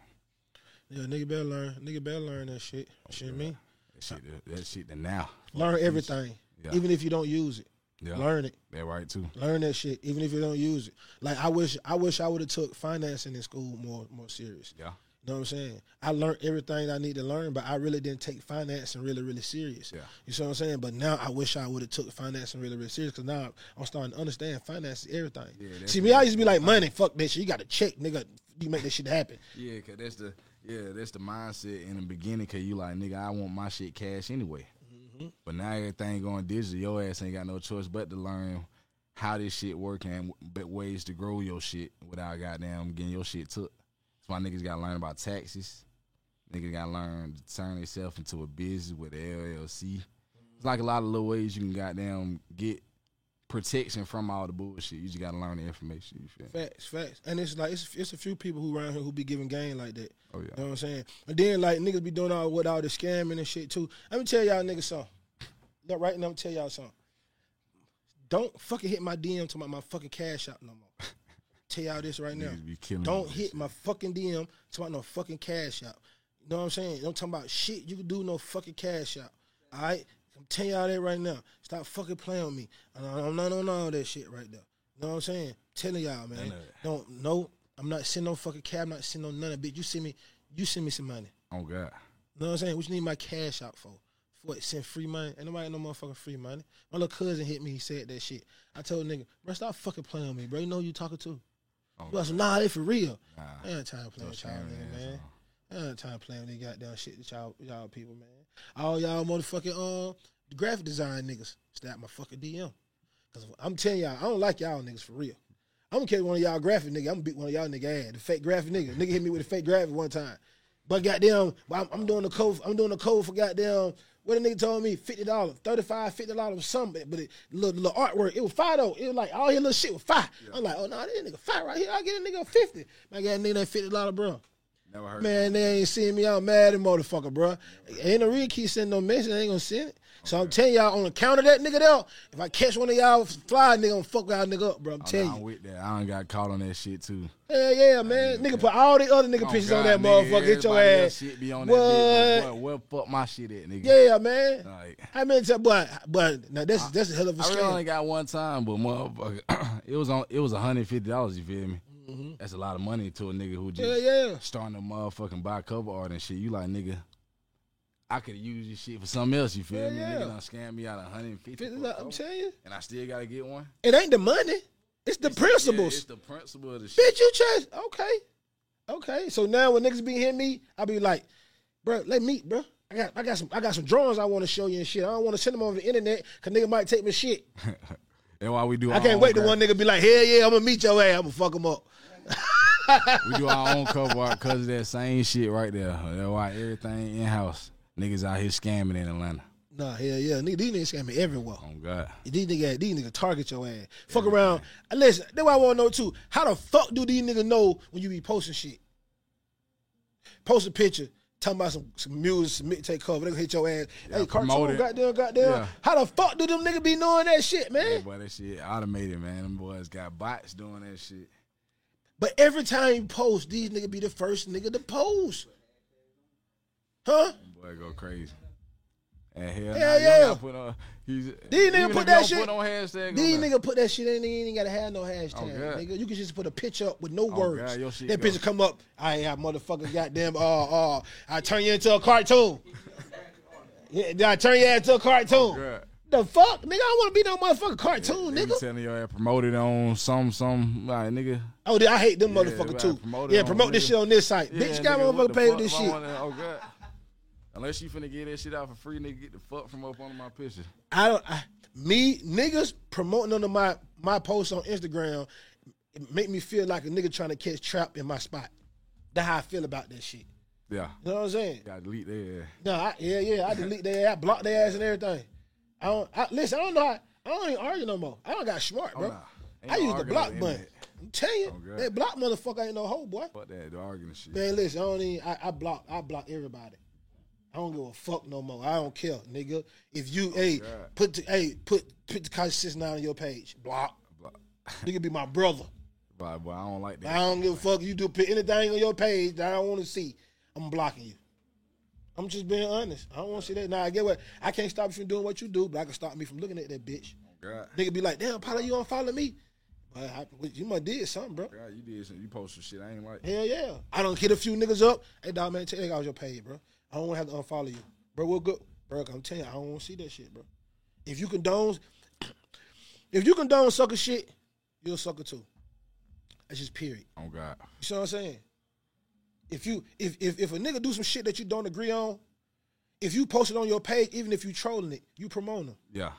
Yeah, nigga better learn. Nigga better learn that shit. Oh, Shit, me. that shit, that shit. The now. Learn everything, Yeah. even if you don't use it. Yeah, Learn it. that right too. Learn that shit, even if you don't use it. Like I wish, I wish I would have took financing in school more, more serious. Yeah, You know what I'm saying? I learned everything I need to learn, but I really didn't take financing really, really serious. Yeah. You see what I'm saying? But now I wish I would have took financing really, really serious because now I'm starting to understand finance is everything. Yeah, See me, I used to be like, money, fuck that shit. You got to check, nigga. You make that shit happen. yeah, cause that's the yeah that's the mindset in the beginning. Cause you like nigga, I want my shit cash anyway. Mm-hmm. But now everything going digital, your ass ain't got no choice but to learn how this shit work and but ways to grow your shit without goddamn getting your shit took. That's why niggas gotta learn about taxes. Niggas gotta learn to turn themselves into a business with a LLC. It's like a lot of little ways you can goddamn get protection from all the bullshit. You just gotta learn the information. Facts, facts. And it's like it's, it's a few people who around here who be giving game like that. Oh yeah, You know what I'm saying? And then like niggas be doing all with all the scamming and shit too. Let me tell y'all niggas something. Look, right now, I'm tell y'all something. Don't fucking hit my DM to my, my fucking cash out no more. tell y'all this right now. Niggas be killing Don't hit my fucking DM to my no fucking cash out. You know what I'm saying? Don't talk about shit you can do no fucking cash out. All right? I'm telling y'all that right now. Stop fucking playing with me. I'm not on all that shit right now. You know what I'm saying? I'm telling y'all, man. None of that. Don't no. I'm not sending no fucking cab. I'm not sending no none of it. You send me. You send me some money. Oh God. You know what I'm saying? What you need my cash out for? For what? Send free money? Ain't nobody no motherfucking free money. My little cousin hit me. He said that shit. I told nigga, bro, stop fucking playing with me, bro. You know who you talking to. Oh, You said, nah, they for real. Nah. I ain't time playing with y'all, nigga, man. I ain't time playing with that goddamn shit that y'all, y'all people, man. All y'all motherfucking uh, graphic design niggas, out my fucking DM. Cause I'm telling y'all, I don't like y'all niggas for real. I'm gonna catch one of y'all graphic nigga. I'm gonna beat one of y'all nigga ass. The fake graphic nigga. Nigga hit me with a fake graphic one time. But goddamn, I'm, I'm doing the code. I'm doing the code for goddamn. What a nigga told me fifty dollars, 35 fifty dollars, something. But it, little, little artwork, it was five though. It was like all his little shit was five. I'm like, oh no, this nigga five right here. I get a nigga fifty. I got a nigga that fifty dollar, bro. Never heard. Man, they ain't seeing me out mad and motherfucker, bro. Ain't no real keep sending no message. They ain't gonna send it. So I'm telling y'all on account of that nigga there, if I catch one of y'all fly nigga, I'm fuck y'all nigga up, bro. I'm oh, I'm telling down you. with that. I don't got caught on that shit too. Yeah, yeah, man. Nigga put all the other nigga Oh, pictures God, on that nigga, motherfucker. Get your ass. Shit be on What? that bitch, where fuck my shit at, nigga? Yeah, man. Like, I mean, tell- but but now that's that's a hell of a a I really only got one time, but motherfucker, it was on. It was hundred fifty dollars. You feel me? Mm-hmm. That's a lot of money to a nigga who just Yeah, yeah. starting to motherfucking buy cover art and shit. You like nigga. I could use this shit for something else. You feel Yeah, me? yeah. Nigga done scam me out of hundred and fifty, Fifty dollars, I'm telling you, and I still gotta get one. it ain't the money. It's the Yeah, principles. it's the principle of the shit. Bitch, you just okay, okay. So now when niggas be hitting me, I be like, bro, let me, bro. I got, I got some, I got some drawings I want to show you and shit. I don't want to send them over the internet because nigga might take my shit. and while we do. I can't wait to one nigga be like, hell yeah, I'm gonna meet your ass. I'm gonna fuck him up. We do our own cover art because of that same shit right there. That's why everything in house. Niggas out here scamming in Atlanta. Nah, hell yeah, nigga, these niggas scam me everywhere. Oh God. These niggas, these niggas target your ass. Fuck around. Listen, that's what I want to know too. How the fuck do these niggas know when you be posting shit? Post a picture, talking about some, some music, some mixtape cover, they gonna hit your ass. hey, promote cartoon, goddamn, goddamn. Yeah. How the fuck do them niggas be knowing that shit, Yeah, man? boy, that shit automated, man. Them boys got bots doing that shit. But every time you post, these niggas be the first nigga to post. Huh? Boy go crazy. And hell, Hell yeah. put on. He's, These niggas even put that shit- Put on hashtag. These on nigga put that shit in, you ain't gotta have no hashtag, Oh, nigga. You can just put a picture up with no Oh, words. God, that picture come up, I have motherfucking goddamn uh uh I turn you into a cartoon. Yeah, I turn your ass to a cartoon? God. The fuck, nigga? I don't want to be no motherfucking cartoon, be nigga. telling your ass promoted on some some like nigga. Oh, I hate them Yeah, motherfucker too. promote Yeah, on promote this nigga. shit on this site. Yeah, Bitch, you got motherfucker the pay for this shit. wanna- oh god. Unless you finna get that shit out for free, nigga, get the fuck from up under my picture. I don't. I, me niggas promoting under my my posts on Instagram it make me feel like a nigga trying to catch trap in my spot. That's how I feel about that shit. Yeah, You know what I'm saying? gotta delete that. No, I, yeah, yeah. I delete their ass, block their ass and everything. I don't. I, listen, I don't know. How, I don't even argue no more. I don't got smart, oh, bro. Oh, nah. I no use the block button. I'm telling you, Oh, that block motherfucker ain't no hoe, boy. Fuck that, the arguing shit. Man, listen, I don't even. I, I block. I block everybody. I don't give a fuck no more. I don't care, nigga. If you, oh, hey, Oh, God. put the, hey, put put the College Six Nine on your page. Block. Block. Nigga be my brother. But, but I don't like that. I don't give a fuck. You do put anything on your page that I don't want to see. I'm blocking you. I'm just being honest. I don't want to see that. Now I get what I can't stop you from doing what you do, but I can stop me from looking at that bitch. God, Nigga be like, damn, Parlay, you unfollow me? But I, you must did something, bro. God, you did some, you posted shit I ain't like. Hell yeah. I don't hit a few niggas up. Hey, dog, man, take out your page, bro. I don't want to have to unfollow you. Bro, we're good. Bro, I'm telling you, I don't want to see that shit, bro. If you condone, if you condone sucker shit, you're a sucker too. That's just period. Oh God, You see what I'm saying? If you if if if a nigga do some shit that you don't agree on, if you post it on your page, even if you trolling it, you promote them. yeah.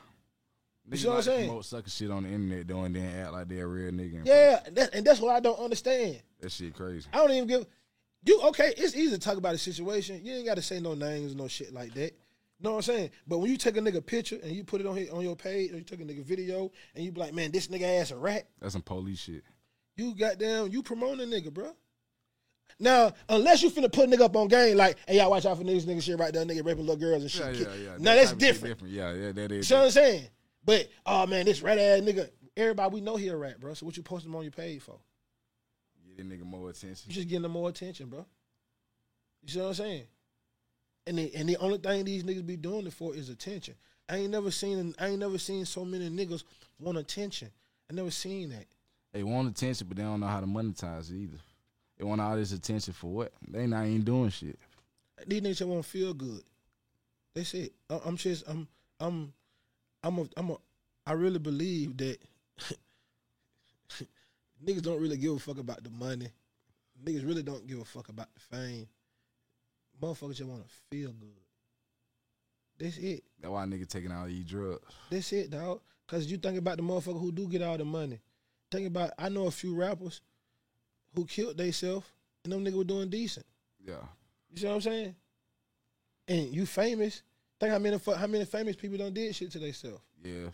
You see what I'm saying? Promote sucker shit on the internet, though, and then act like they're a real nigga. Yeah, that, and that's what I don't understand. that shit crazy. I don't even give you okay. It's easy to talk about a situation. You ain't got to say no names, no shit like that. You know what I'm saying? But when you take a nigga picture and you put it on his, on your page, or you take a nigga video and you be like, man, this nigga ass a rat. That's some police shit. You goddamn, you promoting a nigga, bro. Now, unless you finna put a nigga up on game, like, hey, y'all watch out for niggas, nigga shit right there, nigga raping little girls and shit. Yeah, yeah, yeah. Now That that's shit different. Yeah, yeah, that is. You see what I'm saying? But oh man, this rat ass nigga, everybody we know he a rat, bro. So what you posting him on your page for? Get that nigga more attention. You just getting them more attention, bro. You see what I'm saying? And the, and the only thing these niggas be doing it for is attention. I ain't never seen I ain't never seen so many niggas want attention. I never seen that. They want attention, but they don't know how to monetize it either. They want all this attention for what? They not even doing shit. These niggas want to feel good. That's it. I- I'm just I'm I'm I'm a I'm a I really believe that niggas don't really give a fuck about the money. Niggas really don't give a fuck about the fame. Motherfuckers just want to feel good. That's it. That's why nigga taking all these drugs. That's it, dog. Cause you think about the motherfucker who do get all the money. Think about I know a few rappers who killed themselves and them niggas were doing decent. Yeah. You see what I'm saying? And you famous. Think how many how many famous people done did shit to themselves. Yeah.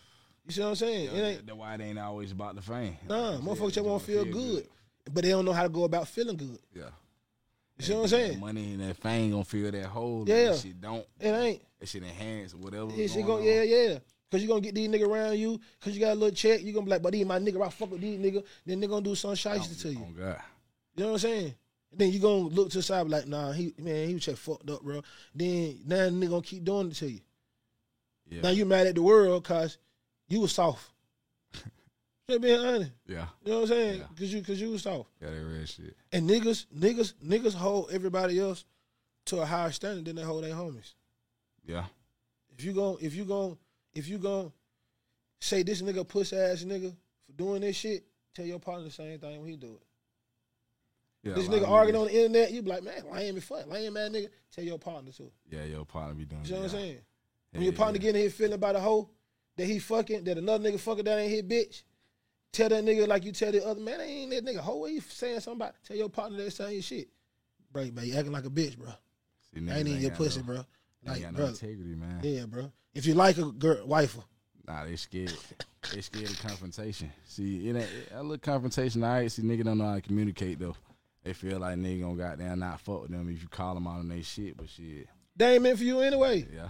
You see what I'm saying? yeah it that's why it ain't always about the fame. nah, Like motherfuckers just want to wanna feel good. But they don't know how to go about feeling good. Yeah. You see what I'm saying? Money and that fame gonna fill that hole. Yeah. That shit don't. It ain't. That shit enhance whatever. It's going gonna, on. yeah, yeah. Cause you're gonna get these niggas around you, cause you got a little check, you're gonna be like, but these my nigga, I fuck with these nigga, then they gonna do some oh, shiesty to you. Oh God. You know what I'm saying? And then you gonna look to the side like, nah, he man, he was just fucked up, bro. Then now the nigga gonna keep doing it to you. Yeah. Now you mad at the world cause you was soft. Just being honest. yeah. You know what I'm saying? Yeah. Cause you cause you was soft. Yeah, that real shit. And niggas, niggas, niggas hold everybody else to a higher standard than they hold their homies. Yeah. If you gon' if you gon' if you gon' say this nigga puss ass nigga for doing this shit, tell your partner the same thing when he do it. Yeah. this nigga arguing niggas- on the internet, you be like, man, lame and fuck, lame man nigga. Tell your partner too. Yeah, your partner be doing. You know what I'm saying? When your partner yeah. getting his feeling about a hoe that he fucking, that another nigga fucking that ain't his bitch, tell that nigga like you tell the other man, ain't that nigga hoe. What you saying something about? Tell your partner that same shit. Bro, man, you acting like a bitch, bro. See, I ain't in your pussy, no, bro. They Like, got no bro. integrity, man. Yeah, bro. If you like a girl, wife her. Nah, they scared. they scared of confrontation. See, it ain't a little confrontation. I see nigga don't know how to communicate though. They feel like nigga gonna goddamn not fuck with them if you call them out on their shit. But shit, They ain't meant for you anyway. yeah.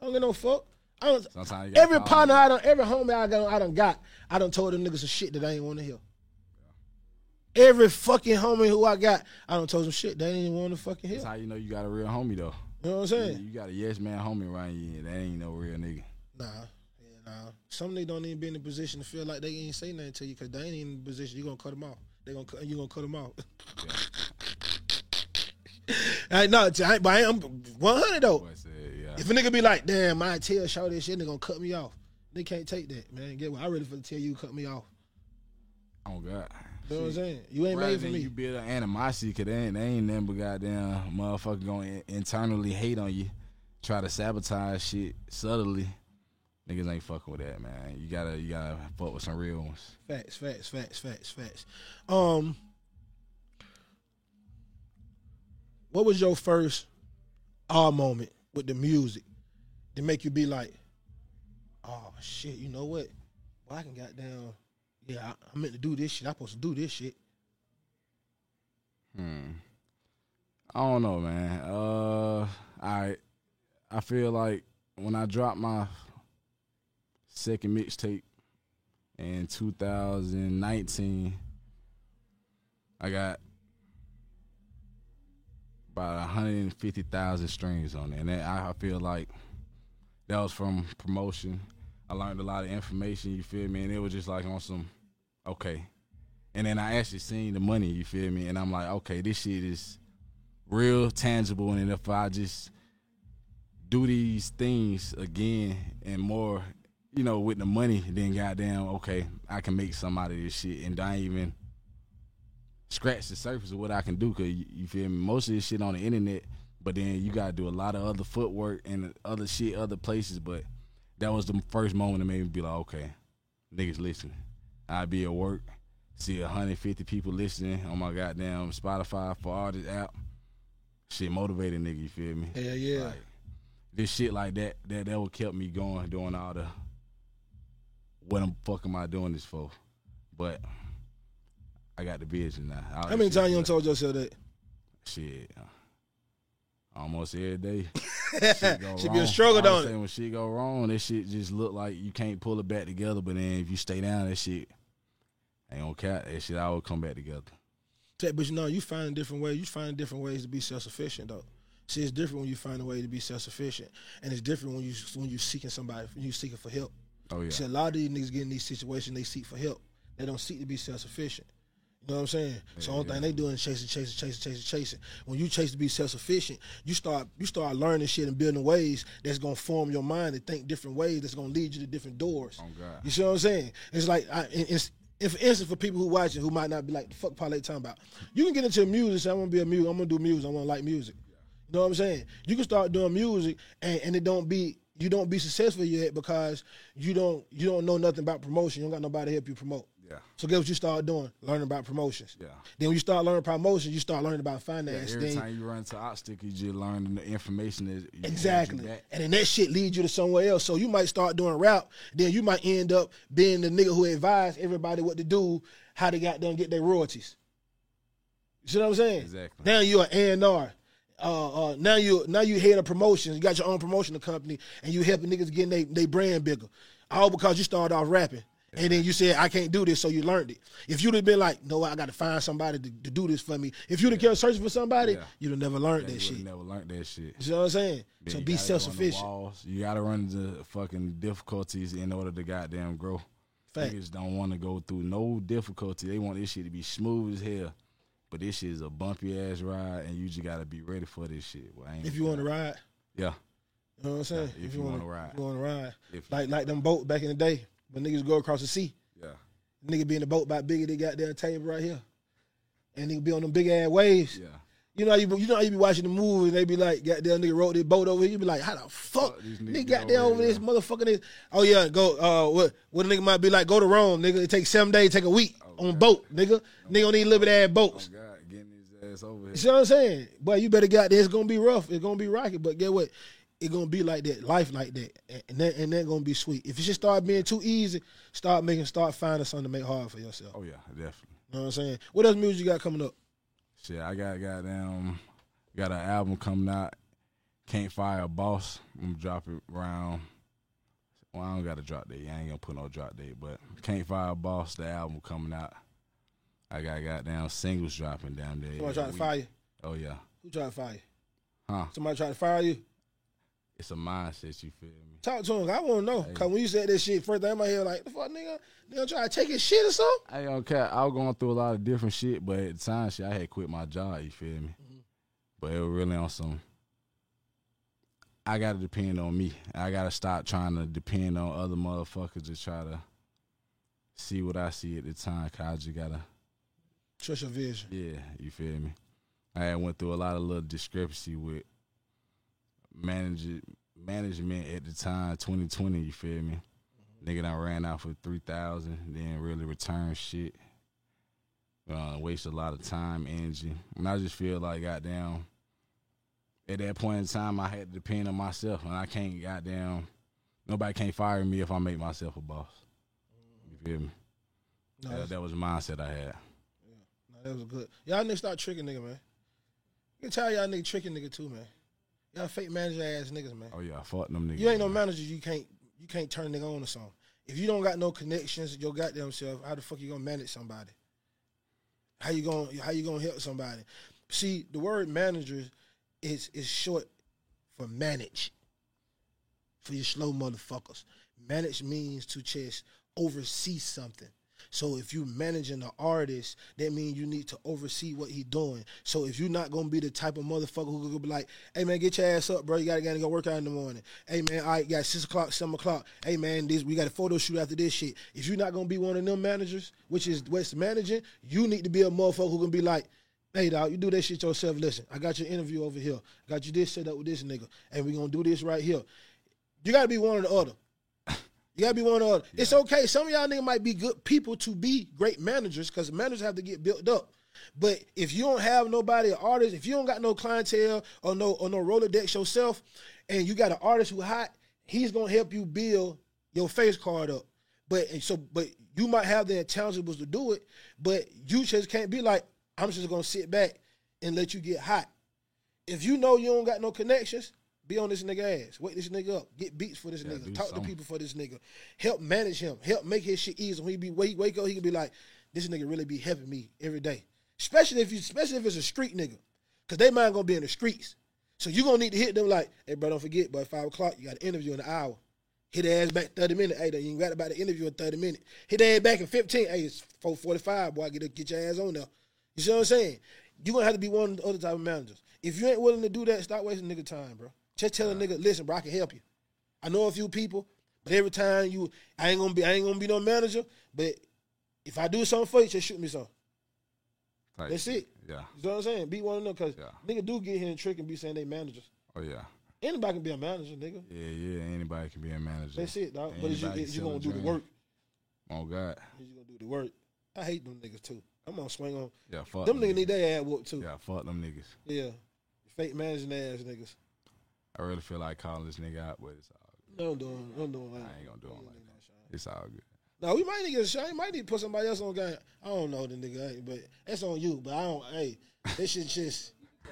I don't get no fuck. I don't. Sometimes you Every partner. I don't, every homie I got, I done got, I done told them niggas some shit that I ain't want to hear. Every fucking homie who I got, I don't told them shit they ain't want to fucking hear. That's how you know you got a real homie though. You know what I'm saying? you got a yes man homie around you. That ain't no real nigga. Nah, yeah, nah. Some niggas don't even be in the position to feel like they ain't say nothing to you because they ain't in the position. You gonna cut them off. They gonna cut, you gonna cut them off. I no, I, but I am 100 though. Said, yeah. If a nigga be like, damn, my tail show this shit, they gonna cut me off. They can't take that, man. Get what? I really finna tell you, cut me off. Oh God. You know what I'm saying? You ain't made for me. You build an animosity, cause they ain't, they ain't nothing but goddamn motherfucker going to internally hate on you, try to sabotage shit subtly. Niggas ain't fucking with that, man. You gotta, you gotta fuck with some real ones. Facts, facts, facts, facts, facts. Um, what was your first ah moment with the music to make you be like, oh shit, you know what? Well, I can goddamn, yeah, I, I meant to do this shit. I'm supposed to do this shit. Hmm. I don't know, man. Uh, I, I feel like when I dropped my second mixtape in 2019, I got about 150,000 streams on it, and I feel like that was from promotion. I learned a lot of information. You feel me? And it was just like on some, okay. And then I actually seen the money. You feel me? And I'm like, okay, this shit is real tangible. And if I just do these things again and more, you know, with the money, then goddamn, okay, I can make some out of this shit, and I even scratch the surface of what I can do. Cause you, you feel me? Most of this shit on the internet, but then you gotta do a lot of other footwork and other shit, other places. But that was the first moment that made me be like, okay, niggas listening. I'd be at work, see 150 people listening on my goddamn Spotify for all this app. Shit motivated nigga, you feel me? Yeah, yeah. Like, this shit like that, that that would kept me going doing all the what the fuck am I doing this for? But I got the vision now. All How many times you done told yourself that? Shit. Almost every day. Should be a struggle, don't it? When shit go wrong, that shit just look like you can't pull it back together. But then if you stay down, that shit ain't gonna count. That shit always come back together. But you know, you find different ways. You find different ways to be self sufficient, though. See, it's different when you find a way to be self sufficient, and it's different when you when you seeking somebody, when you seeking for help. Oh yeah. See, a lot of these niggas get in these situations, they seek for help. They don't seek to be self sufficient. You know what I'm saying? so the only thing they doing is chasing, chasing, chasing, chasing, chasing. When you chase to be self sufficient, you start you start learning shit and building ways that's gonna form your mind to think different ways. That's gonna lead you to different doors. Oh, God. You see what I'm saying? It's like, I, in- for instance, for people who watch it who might not be like, the fuck Parlay talking about. You can get into music. Say, I'm gonna be a music. I'm gonna do music. I want to like music. You know what I'm saying? You can start doing music, and, and it don't be you don't be successful yet because you don't you don't know nothing about promotion. You don't got nobody to help you promote. Yeah. So guess what you start doing? Learning about promotions. Yeah. Then when you start learning promotions, you start learning about Yeah, finance. every then time you run into obstacle, you just learn the information that you- Exactly. And then that shit leads you to somewhere else. So you might start doing rap, then you might end up being the nigga who advised everybody what to do, how they got done get their royalties. You see what I'm saying? Exactly. Now you're an A&R. Uh, uh, now you now you head of promotions. You got your own promotional company, and you helping niggas getting they, they brand bigger. All because you started off rapping. And then you said, I can't do this, so you learned it. If you'd have been like, no, I got to find somebody to, to do this for me. If you'd have kept searching for somebody, you'd have never learned that you shit. never learned that shit. You know what I'm saying? So be gotta go on self sufficient. You gotta run into fucking difficulties in order to goddamn grow. Fact. Niggas don't want to go through no difficulty. They want this shit to be smooth as hell. But this shit is a bumpy ass ride, and you just gotta be ready for this shit. Well, I ain't If you want to ride, yeah, you know what I'm saying? Yeah, if you wanna ride. if you want to ride, If- like like them boat back in the day when niggas go across the sea. yeah, Nigga be in the boat about bigger they got their table right here, and nigga be on them big ass waves. yeah. You know, how you you know how you be watching the movie and they be like, goddamn nigga rode this boat over here. You be like, how the fuck Fuck nigga got there over over this motherfucking this? Oh yeah, go. Uh, what what a nigga might be like? Go to Rome, nigga. It takes seven days, take a week on boat, nigga. Nigga don't need little bit ass boats. Oh God, getting his ass over You here. see what I'm saying? Boy, you better get there. It's gonna be rough. It's gonna be rocky. But get what? It's gonna be like that. Life like that, and that and that gonna be sweet. If you just start being too easy, start making, start finding something to make hard for yourself. Oh yeah, definitely. You know what I'm saying? What else music you got coming up? Shit, I got goddamn got an album coming out. Can't fire a boss. I'm gonna drop it around. Well, I don't got a drop date. I ain't gonna put no drop date, but Can't Fire a Boss. The album coming out. I got goddamn singles dropping down there. Somebody trying to fire you? Oh yeah, Who tried to fire you? huh? Somebody tried to fire you? It's a mindset. You feel me? Talk to him. I want to know. Cause when you said that shit, first thing in my head, like, the fuck nigga, nigga try to take his shit or something? I don't care. I was going through a lot of different shit, but at the time, shit, I had quit my job. You feel me? Mm-hmm. But it was really on some. I gotta depend on me. I gotta stop trying to depend on other motherfuckers to try to see what I see at the time. Cause I just gotta, Trust your vision. yeah, you feel me. I had went through a lot of little discrepancy with manager management at the time, 2020. You feel me? Nigga, I ran out for three thousand, then really return shit. Uh, waste a lot of time, energy, and I just feel like goddamn. At that point in time, I had to depend on myself, and I can't goddamn. Nobody can't fire me if I make myself a boss. You feel me? No, that, that was the mindset I had. no, that was good. Y'all niggas start tricking nigga, man. You can tell y'all nigga tricking nigga too, man. Y'all fake manager ass niggas, man. Oh yeah, I fought them niggas. You ain't no manager. You can't you can't turn a nigga on or something. If you don't got no connections, your goddamn self, how the fuck you gonna manage somebody? How you gonna how you gonna help somebody? See, the word manager is is short for manage. For you slow motherfuckers, manage means to just oversee something. So if you managing an artist, that means you need to oversee what he doing. So if you're not gonna be the type of motherfucker who gonna be like, "Hey man, get your ass up, bro. You gotta, gotta go work out in the morning." Hey man, right, got six o'clock, seven o'clock. Hey man, this we got a photo shoot after this shit. If you're not gonna be one of them managers, which is what's managing, you need to be a motherfucker who can be like, Hey dog, you do that shit yourself. Listen, I got your interview over here. I got you this set up with this nigga, and we gonna do this right here. You gotta be one or the other. You gotta be one or the other. It's okay. Some of y'all niggas might be good people to be great managers because managers have to get built up. But if you don't have nobody, an artist, if you don't got no clientele or no or no Rolodex yourself, and you got an artist who hot, he's gonna help you build your face card up. But and so, but you might have the intangibles to do it, but you just can't be like, I'm just gonna sit back and let you get hot. If you know you don't got no connections, be on this nigga ass. Wake this nigga up. Get beats for this Yeah, nigga. Talk to people for this nigga. Help manage him. Help make his shit easy. When he be wake, wake up, he can be like, this nigga really be helping me every day. Especially if you, especially if it's a street nigga, cause they mind gonna be in the streets. So you gonna need to hit them like, hey bro, don't forget, but five o'clock you got an interview in an hour. Hit ass back thirty minutes. Hey, you ain't got about the interview in thirty minutes. Hit ass back in fifteen. Hey, it's four forty five. Boy, get get your ass on there. You see what I'm saying? You gonna have to be one of the other type of managers. If you ain't willing to do that, stop wasting nigga time, bro. Just tell a nigga, listen, bro, I can help you. I know a few people, but every time you, I ain't gonna be, I ain't gonna be no manager. But if I do something for you, just shoot me some. Type That's it. Yeah. You know what I'm saying? Be one of them because Yeah. nigga do get here and trick and be saying they managers. Oh yeah. Anybody can be a manager, nigga. Yeah, yeah. Anybody can be a manager. That's it, dog. But is you, Anybody you gonna do the work? Oh God. Is you gonna do the work? I hate them niggas too. I'm gonna swing on Yeah. Fuck them niggas. Need their ass whooped too. Yeah. Fuck them niggas. Yeah, fake managing ass niggas. I really feel like calling this nigga out, but it's all good. No, I'm doing, I'm doing. I ain't gonna do him like that. It's all good. No, we might need to get a shot. We might need to put somebody else on game. I don't know the nigga, but that's on you. But I don't. Hey, this shit just.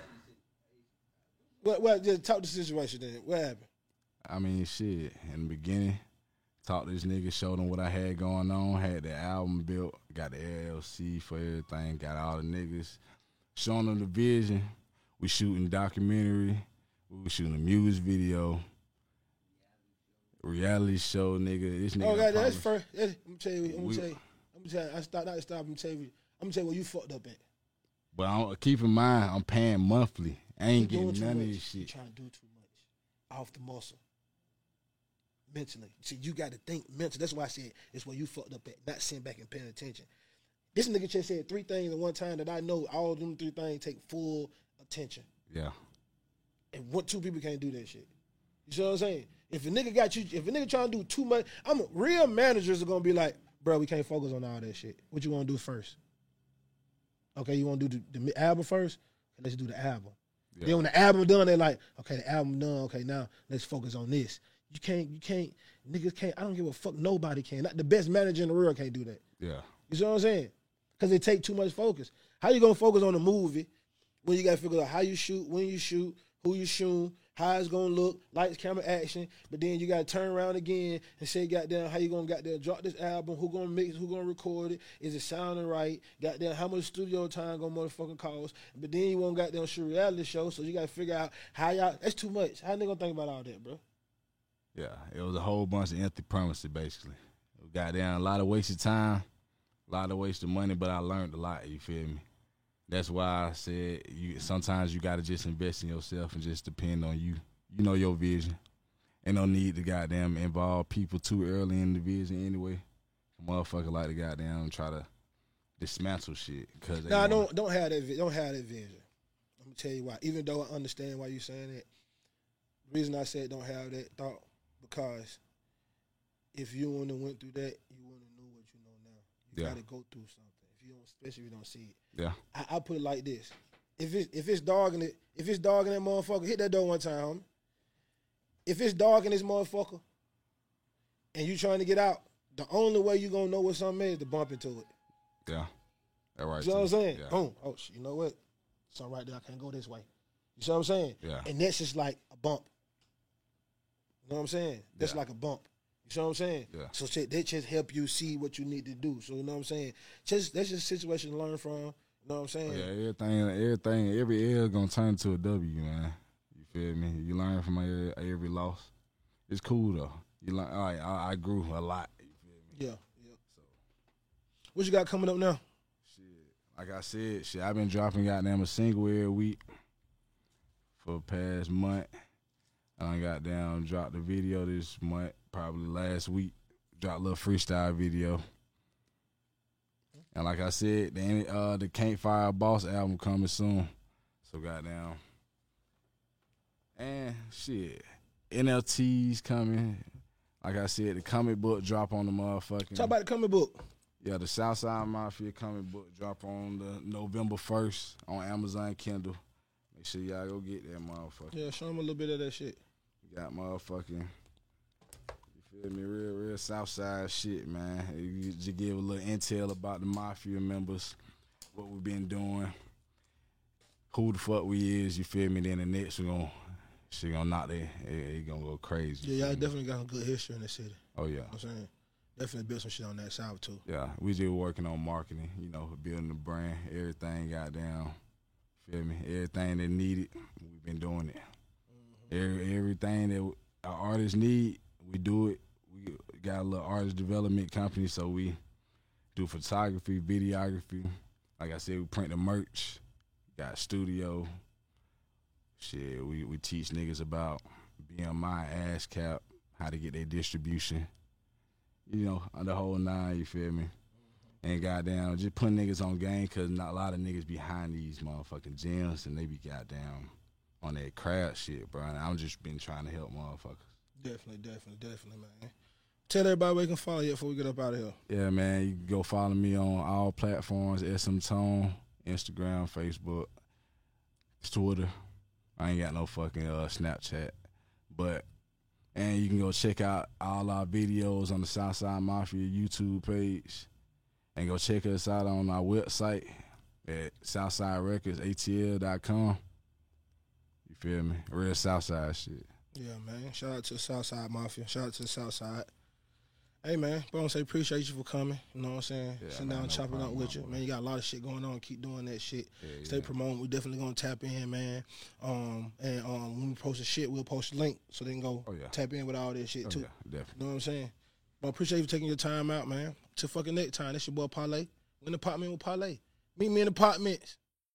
What? What? Just talk the situation then. What happened? I mean, shit. In the beginning, talked to this nigga, showed him what I had going on, had the album built, got the LLC for everything, got all the niggas, showing them the vision. We shooting documentary, we was shooting a music video, reality show, nigga. This nigga. Oh, God, that's first. That's, I'm tell you. I'm We- tell you. I'm tell you. I stop. Not stop. I'm tell you. I'm gonna tell you where you fucked up at. But I'm, keep in mind, I'm paying monthly. I ain't You doing getting none of much. this You shit. trying to do too much off the muscle. Mentally, see, you got to think mentally. That's why I said it's where you fucked up at, not sitting back and paying attention. This nigga just said three things at one time that I know all of them three things take full attention. Yeah. And one, two people can't do that shit. You see what I'm saying? If a nigga got you, if a nigga trying to do too much, I'm real managers are gonna be like, bro, we can't focus on all that shit. What you want to do first? Okay, you want to do the, the album first? Okay, let's do the album. Yeah. Then when the album done, they're like, okay, the album done. Okay, now let's focus on this. You can't, you can't, niggas can't. I don't give a fuck. Nobody can. Not the best manager in the world can't do that. Yeah. You see what I'm saying? Because they take too much focus. How you gonna focus on the movie when you gotta figure out how you shoot, when you shoot, who you shoot, how it's gonna look, lights, camera, action. But then you gotta turn around again and say, goddamn, how you gonna goddamn drop this album? Who gonna mix? Who gonna record it? Is it sounding right? Goddamn, how much studio time gonna motherfucking cost? But then you want goddamn shoot reality show, so you gotta figure out how y'all. That's too much. How they gonna think about all that, bro? Yeah, it was a whole bunch of empty promises, basically. Got down a lot of wasted time, a lot of wasted money, but I learned a lot. You feel me? That's why I said you. Sometimes you got to just invest in yourself and just depend on you. you know your vision. Ain't no need to goddamn involve people too early in the vision anyway. Motherfucker like to goddamn try to dismantle shit because Nah, don't don't have that don't have that vision. Let me tell you why. Even though I understand why you're saying it, the reason I said don't have that thought because if you wouldn't have went through that, you wouldn't have knew what you know now. You Yeah. got to go through something. You don't, especially if you don't see it. Yeah, I, I put it like this: if it's if it's dogging it, if it's dogging that motherfucker, hit that door one time. homie. If it's dogging this motherfucker, and you trying to get out, the only way you gonna know what something is to bump into it. yeah, that right. You know what I'm saying? Yeah. Boom. Oh, shit, you know what? Something right there. I can't go this way. You see what I'm saying? Yeah. And that's just like a bump. You know what I'm saying? That's Yeah. like a bump. You know what I'm saying? Yeah. So shit, that just help you see what you need to do. So you know what I'm saying? Just that's just a situation to learn from. You know what I'm saying? Yeah, everything, everything, every L gonna turn to a W, man. You feel me? You learn from every, every loss. It's cool though. You learn. I, I, I grew a lot. You feel me? Yeah. Yeah. What you got coming up now? Shit, Like I said, shit, I've been dropping goddamn a single every week for the past month. I got down dropped the video this month, probably last week. Dropped a little freestyle video. And like I said, the uh the Can't Fire Boss album coming soon. So goddamn. And shit. NFTs coming. Like I said, the comic book drop on the motherfucking Talk about the comic book. yeah, the Southside Mafia comic book drop on the November first on Amazon Kindle. Make sure y'all go get that motherfucker. Yeah, show them a little bit of that shit. You got motherfucking, feel me? Real, real Southside shit, man. You just give a little intel about the Mafia members, what we've been doing, who the fuck we is. You feel me? Then the next we gonna, she gonna knock it. It, gonna go crazy. Yeah, y'all definitely got a good history in the city. Oh yeah. You know what I'm saying? Definitely build some shit on that side too. Yeah, we just working on marketing, you know, building the brand, everything goddamn, feel me? Everything that needed, we've been doing it. Mm-hmm. Every, everything that our artists need, we do it. We got a little artist development company, so we do photography, videography. Like I said, we print the merch, got studio. Shit, we, we teach niggas about BMI, ASCAP, how to get their distribution you know, the whole nine, you feel me? And goddamn, just putting niggas on game because not a lot of niggas behind these motherfucking gyms and they be goddamn on that crowd shit, bro. And I'm just been trying to help motherfuckers. Definitely, definitely, definitely, man. Tell everybody where they can follow you before we get up out of here. Yeah, man, you can go follow me on all platforms, SM Tone, Instagram, Facebook, Twitter. I ain't got no fucking uh, Snapchat. But and you can go check out all our videos on the Southside Mafia YouTube page. And go check us out on our website at SouthsideRecordsATL.com. You feel me? Real Southside shit. Yeah, man. Shout out to the Southside Mafia. Shout out to the Southside. Hey, man. Bro, I say appreciate you for coming. You know what I'm saying? Yeah, Sitting down, no chopping up with you. Man, you got a lot of shit going on. Keep doing that shit. Yeah, Stay yeah. promoting. We definitely gonna tap in, man. Um, and um, when we post the shit, we'll post a link so they can go Oh, yeah. tap in with all that shit Oh, too. yeah, definitely. You know what I'm saying? But I appreciate you taking your time out, man. Till fucking next time. That's your boy Parlay. We in the apartment with Parlay. Meet me in the apartments.